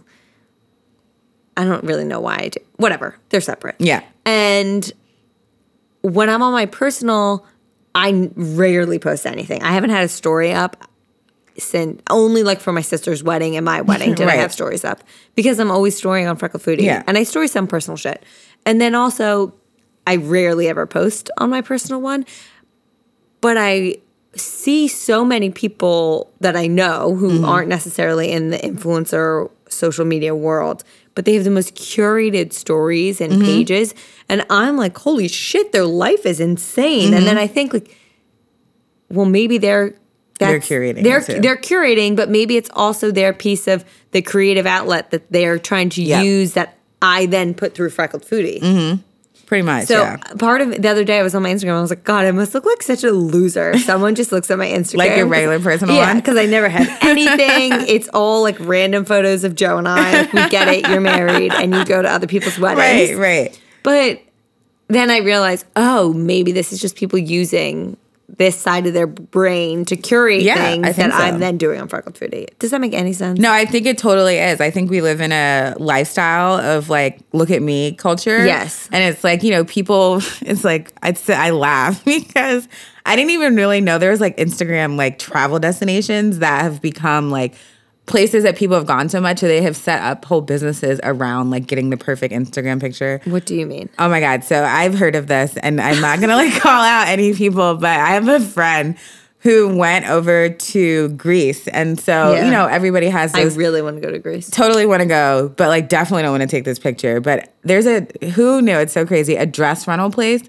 I don't really know why I do. Whatever, they're separate.
Yeah.
And when I'm on my personal, I rarely post anything. I haven't had a story up since only like for my sister's wedding and my *laughs* wedding did I have stories up because I'm always storing on Freckled Foodie.
Yeah.
And I story some personal shit. And then also, I rarely ever post on my personal one, but I see so many people that I know who
Mm-hmm.
aren't necessarily in the influencer social media world, but they have the most curated stories and
Mm-hmm.
pages. And I'm like, holy shit, their life is insane. And then
Mm-hmm.
I think like, well, maybe they're
They're curating
They're
too.
they're curating, but maybe it's also their piece of the creative outlet that they're trying to
Yeah.
use that I then put through Freckled Foodie.
Pretty much.
So
yeah.
Uh, part of the other day, I was on my Instagram. I was like, God, I must look like such a loser. *laughs* Someone just looks at my Instagram,
Like your regular personal
yeah, because I never had *laughs* anything. it's all like random photos of Joe and I. Like, we get it. You're married, and you go to other people's weddings.
Right, right.
But then I realized, oh, maybe this is just people using this side of their brain to curate
Yeah, I
things that
so.
I'm then doing on Freckled Foodie. Does that make any sense?
No, I think it totally is. I think we live in a lifestyle of like, look at me culture.
Yes.
And it's like, you know, people, *laughs* it's like, say I laugh *laughs* because I didn't even really know there was like Instagram, like travel destinations that have become like places that people have gone so much. So they have set up whole businesses around like getting the perfect Instagram picture.
What do you mean?
Oh my God. So I've heard of this and I'm not to like *laughs* call out any people, but I have a friend who went over to Greece. And so,
Yeah.
you know, everybody has
I really want to go to Greece.
totally want to go, but like definitely don't want to take this picture. But there's a, who knew it's so crazy, a dress rental place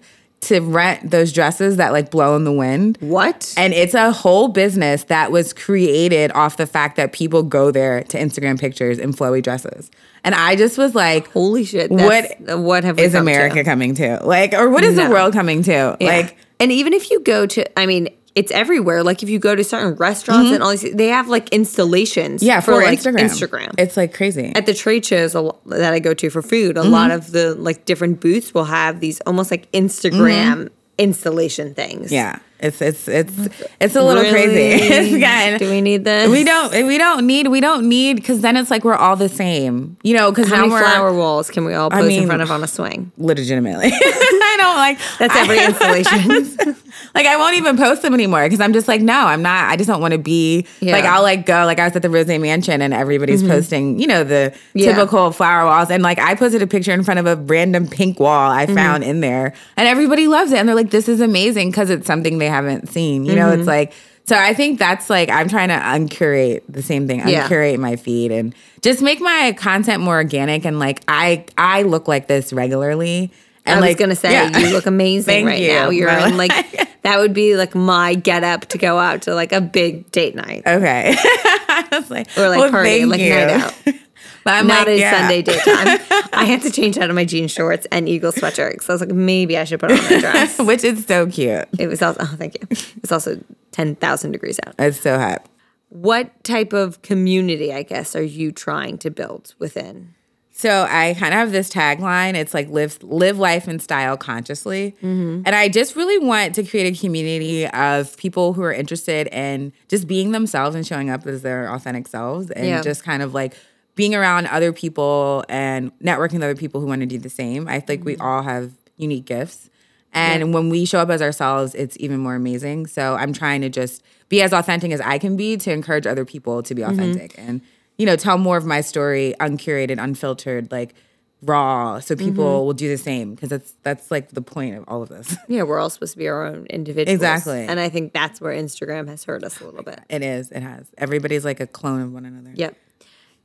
to rent those dresses that like blow in the wind.
What?
And it's a whole business that was created off the fact that people go there to Instagram pictures in flowy dresses. And I just was like,
Holy shit!
What
what have
is America
to?
coming to? Like, or what is
No.
the world coming to?
Yeah.
Like,
and even if you go to, I mean, it's everywhere. Like if you go to certain restaurants and all these, they have like installations.
Mm-hmm. yeah, for,
like
Instagram.
Instagram.
It's like crazy.
At the trade shows a lo- that I go to for food, a
Mm-hmm.
lot of the like different booths will have these almost like Instagram installation things.
Mm-hmm. yeah. It's it's it's it's a little crazy. *laughs*
Really?
it's gotten,
Do we need this?
we don't we don't need we don't need because then it's like we're all the same. You know, because
How many flower walls can we all pose in
mean-
front of on a swing?
legitimately. *laughs* I don't like
That's every *laughs*
I-
installation.
Like I won't even post them anymore because I'm just like, no, I'm not. I just don't want to be
Yeah.
like I'll like go like I was at the Rose Mansion and everybody's mm-hmm. posting, you know, the
Yeah.
typical flower walls and like I posted a picture in front of a random pink wall I mm-hmm. found in there and everybody loves it and they're like, this is amazing because it's something they haven't seen. You know, it's mm-hmm. like. So I think that's like I'm trying to uncurate the same thing,
Yeah.
uncurate my feed and just make my content more organic and like I I look like this regularly. And
I was
like,
gonna say
yeah.
you look amazing right
you.
now. You're in like that would be like my get up to go out to like a big date night
Okay. *laughs* I was like,
or like
well,
party, like
you.
night out. *laughs*
But I'm
Not
like,
a
yeah.
Sunday daytime. *laughs* I had to change out of my jean shorts and eagle sweatshirt. So I was like, maybe I should put on a dress.
Which is so cute.
It was also oh, thank you. It's also ten thousand degrees out.
It's so hot.
What type of community, I guess, are you trying to build within?
So I kind of have this tagline. It's like live live life and style consciously.
Mm-hmm.
And I just really want to create a community of people who are interested in just being themselves and showing up as their authentic selves and
Yeah.
just kind of like being around other people and networking with other people who want to do the same. I think we all have unique gifts. And when we show up as ourselves, it's even more amazing. So I'm trying to just be as authentic as I can be to encourage other people to be
Mm-hmm.
authentic and, you know, tell more of my story uncurated, unfiltered, like raw, so people
Mm-hmm.
will do the same because that's that's like the point of all of this. *laughs*
Yeah, we're all supposed to be our own individuals.
Exactly.
And I think that's where Instagram has hurt us a little bit.
It is. It has. Everybody's like a clone of one another.
Yep.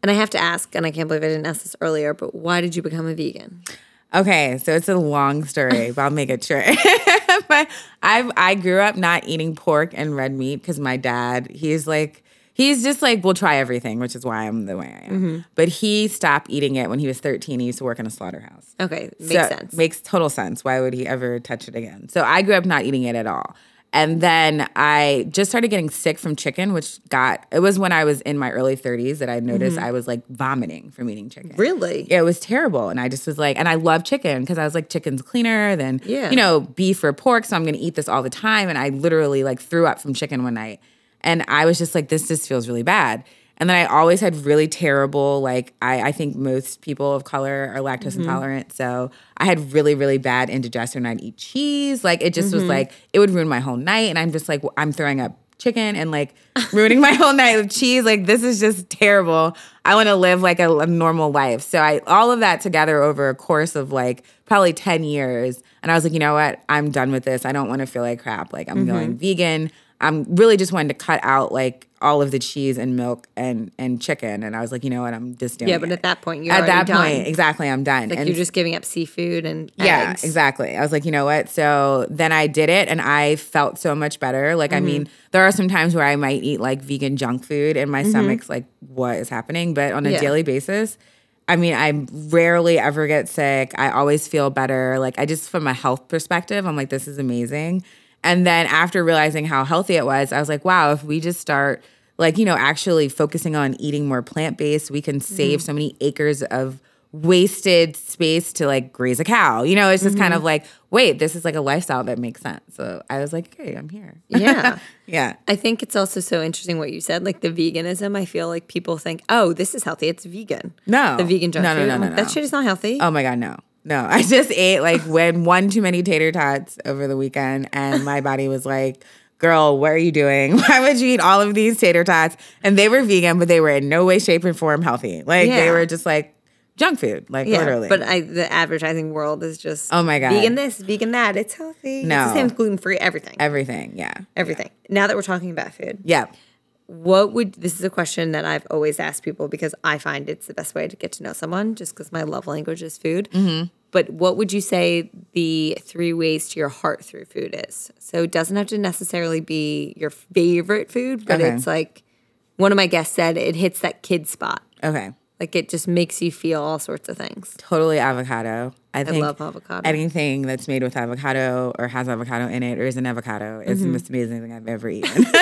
And I have to ask, and I can't believe I didn't ask this earlier, but why did you become a vegan?
Okay, so it's a long story, but I'll make it short. *laughs* but I I grew up not eating pork and red meat because my dad he's like he's just like we'll try everything, which is why I'm the way I am.
Mm-hmm.
But he stopped eating it when he was 13. He used to work in a slaughterhouse.
Okay, makes
So-
sense.
Makes total sense. Why would he ever touch it again? So I grew up not eating it at all. And then I just started getting sick from chicken, which got it was when I was in my early 30s that I noticed I was like vomiting from eating chicken.
Mm-hmm. really?
Yeah, it was terrible. And I just was like, and I love chicken because I was like, chicken's cleaner than,
Yeah.
you know, beef or pork. So I'm going to eat this all the time. And I literally like threw up from chicken one night. And I was just like, this just feels really bad. And then I always had really terrible, like, I, I think most people of color are lactose mm-hmm. intolerant. So I had really, really bad indigestion. I'd eat cheese. Like, it just was mm-hmm. like, it would ruin my whole night. And I'm just like, I'm throwing up chicken and like ruining my *laughs* whole night with cheese. Like this is just terrible. I want to live like a, a normal life. So I all of that together over a course of like probably 10 years. And I was like, you know what? I'm done with this. I don't want to feel like crap. Like I'm going mm-hmm. vegan. I'm really just wanting to cut out like all of the cheese and milk and and chicken. And I was like, you know what? I'm just doing
Yeah, but
it.
at that point, you're
at that
done.
point, exactly, I'm done.
Like
and
you're just giving up seafood and
yeah,
eggs.
exactly. I was like, you know what? So then I did it and I felt so much better. Like, I mean, mm-hmm. there are some times where I might eat like vegan junk food and my mm-hmm. stomach's like, what is happening? But on a
Yeah.
daily basis, I mean, I rarely ever get sick. I always feel better. Like, I just, from a health perspective, I'm like, this is amazing. And then after realizing how healthy it was, I was like, wow, if we just start, like, you know, actually focusing on eating more plant based, we can save mm-hmm. so many acres of wasted space to like graze a cow. You know, it's just kind of mm-hmm. like, wait, this is like a lifestyle that makes sense. So I was like, okay, I'm here.
Yeah. *laughs*
yeah.
I think it's also so interesting what you said, like the veganism. I feel like people think, oh, this is healthy. It's vegan.
No.
The vegan junk
No, no,
food.
no,
I'm
no, no.
That shit is not healthy.
Oh my God, no. No, *laughs* I just ate like when one too many tater tots over the weekend, and my body was like, girl, what are you doing? *laughs* Why would you eat all of these tater tots? And they were vegan, but they were in no way, shape, or form healthy. Like they were just like junk food, like
yeah,
literally.
but I, the advertising world is just
Oh my God.
vegan this, vegan that. It's healthy.
No.
it's the same gluten free, everything,
Everything, yeah.
everything. Now that we're talking about food,
Yeah.
What would this is a question that I've always asked people because I find it's the best way to get to know someone just because my love language is food.
Mm-hmm.
But what would you say the three ways to your heart through food is? So it doesn't have to necessarily be your favorite food, but
Okay.
it's like one of my guests said it hits that kid spot.
Okay.
Like it just makes you feel all sorts of things.
Totally avocado. I think
love avocado.
anything that's made with avocado or has avocado in it or is an avocado is
Mm-hmm.
the most amazing thing I've ever eaten. *laughs* so,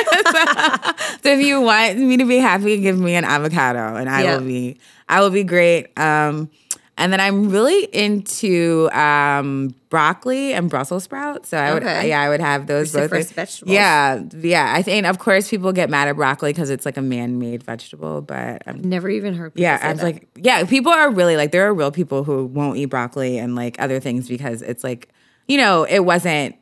so if you want me to be happy, give me an avocado and I
Yeah.
will be I will be great. Um and then I'm really into um, broccoli and Brussels sprouts. So I would,
Okay.
yeah, I would have those
Your
both.
first vegetables.
Yeah, yeah. I think, of course, people get mad at broccoli because it's like a man-made vegetable, but I'm
Never even heard people
yeah, I was
that.
like, yeah, people are really like, there are real people who won't eat broccoli and like other things because it's like, you know, it wasn't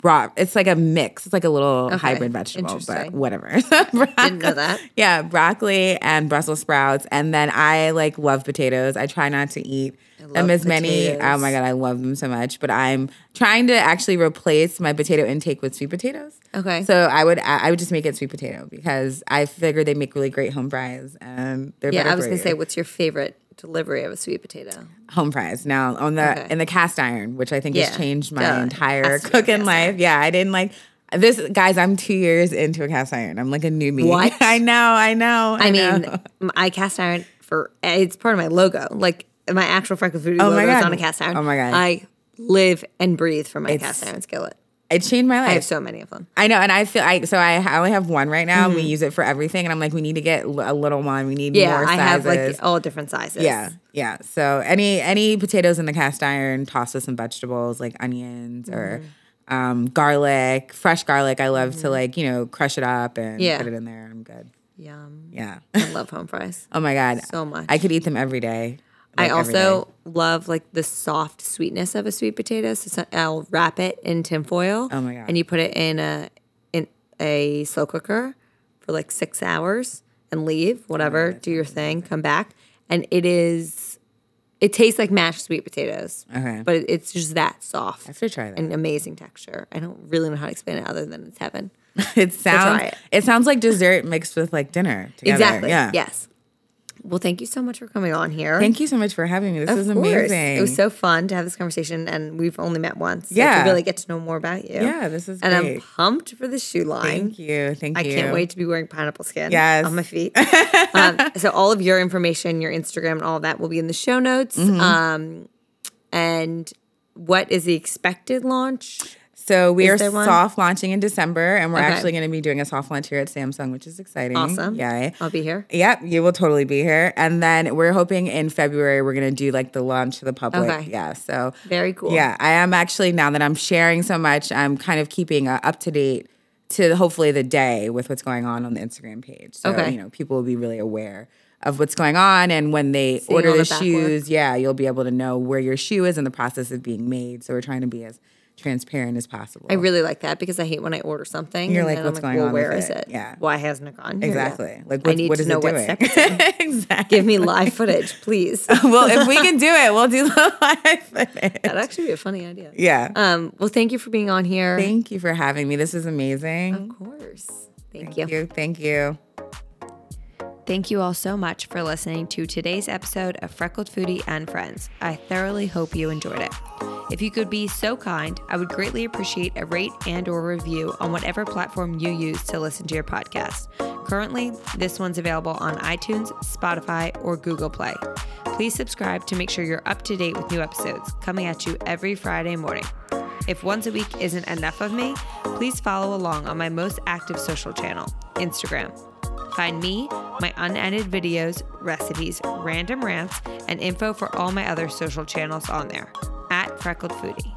brought. It's like a mix. It's like a little
Okay,
hybrid vegetable, but whatever. *laughs*
Didn't know that.
Yeah, broccoli and Brussels sprouts, and then I like love potatoes. I try not to eat them as many. Oh my god, I love them so much. But I'm trying to actually replace my potato intake with sweet potatoes.
Okay.
So I would I would just make it sweet potato because I figured they make really great home fries and they're
yeah, I was gonna
you
say, what's your favorite delivery of a sweet potato?
home fries now on the
Okay.
in the cast iron, which I think
Yeah,
has changed my
duh.
entire cooking life. Yeah, I didn't like this, guys. I'm two years into a cast iron. I'm like a newbie.
What? *laughs*
I know, I know. I,
I mean, I cast iron for it's part of my logo. Like my actual Freckled Foodie
Oh
logo
my
is on a cast iron.
Oh my God.
I live and breathe for my
It's-
cast iron skillet.
It changed my life.
I have so many of them.
I know, and I feel I so I, I only have one right now.
Mm-hmm.
We use it for everything, and I'm like, we need to get a little one. We need
Yeah,
more
I have like all different sizes.
yeah, yeah. So any any potatoes in the cast iron, toss with some vegetables like onions or
Mm-hmm.
um, garlic, fresh garlic. I love to like you know crush it up and
Yeah.
put it in there. I'm good.
Yum.
Yeah.
I love home fries. *laughs*
Oh my god,
So much.
I could eat them every day.
I
like, every
also love like the soft sweetness of a sweet potato. So so- I'll wrap it in tinfoil.
Oh my God.
And you put it in a in a slow cooker for like six hours and leave. Whatever, do your thing. Come back, and it is. It tastes like mashed sweet potatoes.
Okay.
But it's just that soft.
I have to try that.
and amazing texture. I don't really know how to explain it other than it's heaven. *laughs*
it sounds
try it.
it. sounds like dessert mixed with like dinner together.
Exactly.
Yeah.
Yes. Well, thank you so much for coming on here.
Thank you so much for having me. This
Of
is amazing.
It was so fun to have this conversation, and we've only met once. So
Yeah.
to really get to know more about you.
Yeah, this is
and I'm pumped for the shoe line.
Thank you. Thank
I
you.
I can't wait to be wearing pineapple skin
Yes.
on my feet. *laughs* um, so all of your information, your Instagram, and all that will be in the show notes.
Mm-hmm.
Um, and what is the expected launch?
So we
Is
are soft launching in December, and we're
Okay.
actually going to be doing a soft launch here at Samsung, which is exciting.
Awesome.
Yay.
I'll be here.
Yep, you will totally be here. And then we're hoping in February we're going to do like the launch to the public.
Okay.
Yeah. So
Very cool.
Yeah, I am actually now that I'm sharing so much, I'm kind of keeping uh, up to date to hopefully the day with what's going on on the Instagram page. So
Okay.
you know, people will be really aware of what's going on, and when they
Seeing
order the,
the back work.
shoes, yeah, you'll be able to know where your shoe is in the process of being made. So we're trying to be as transparent as possible.
I really like that because I hate when I order something.
You're
and
like, what's
I'm
going
well,
on
Where
with
is
it?
it?
Yeah.
Why hasn't it gone? here yet?
exactly. Like,
I
what,
need
what
to
is
know
it
what
doing?
step *laughs* *laughs*
exactly.
Give me live footage, please. *laughs*
well, if we can do it, we'll do the live footage.
That'd actually be a funny idea.
Yeah.
Um, well, thank you for being on here.
Thank you for having me. This is amazing.
of course. Thank,
Thank
you.
you. Thank you.
Thank you all so much for listening to today's episode of Freckled Foodie and Friends. I thoroughly hope you enjoyed it. If you could be so kind, I would greatly appreciate a rate and or review on whatever platform you use to listen to your podcast. Currently, this one's available on iTunes, Spotify, or Google Play. Please subscribe to make sure you're up to date with new episodes coming at you every Friday morning. If once a week isn't enough of me, please follow along on my most active social channel, Instagram. Find me, my unedited videos, recipes, random rants, and info for all my other social channels on there at Freckled Foodie.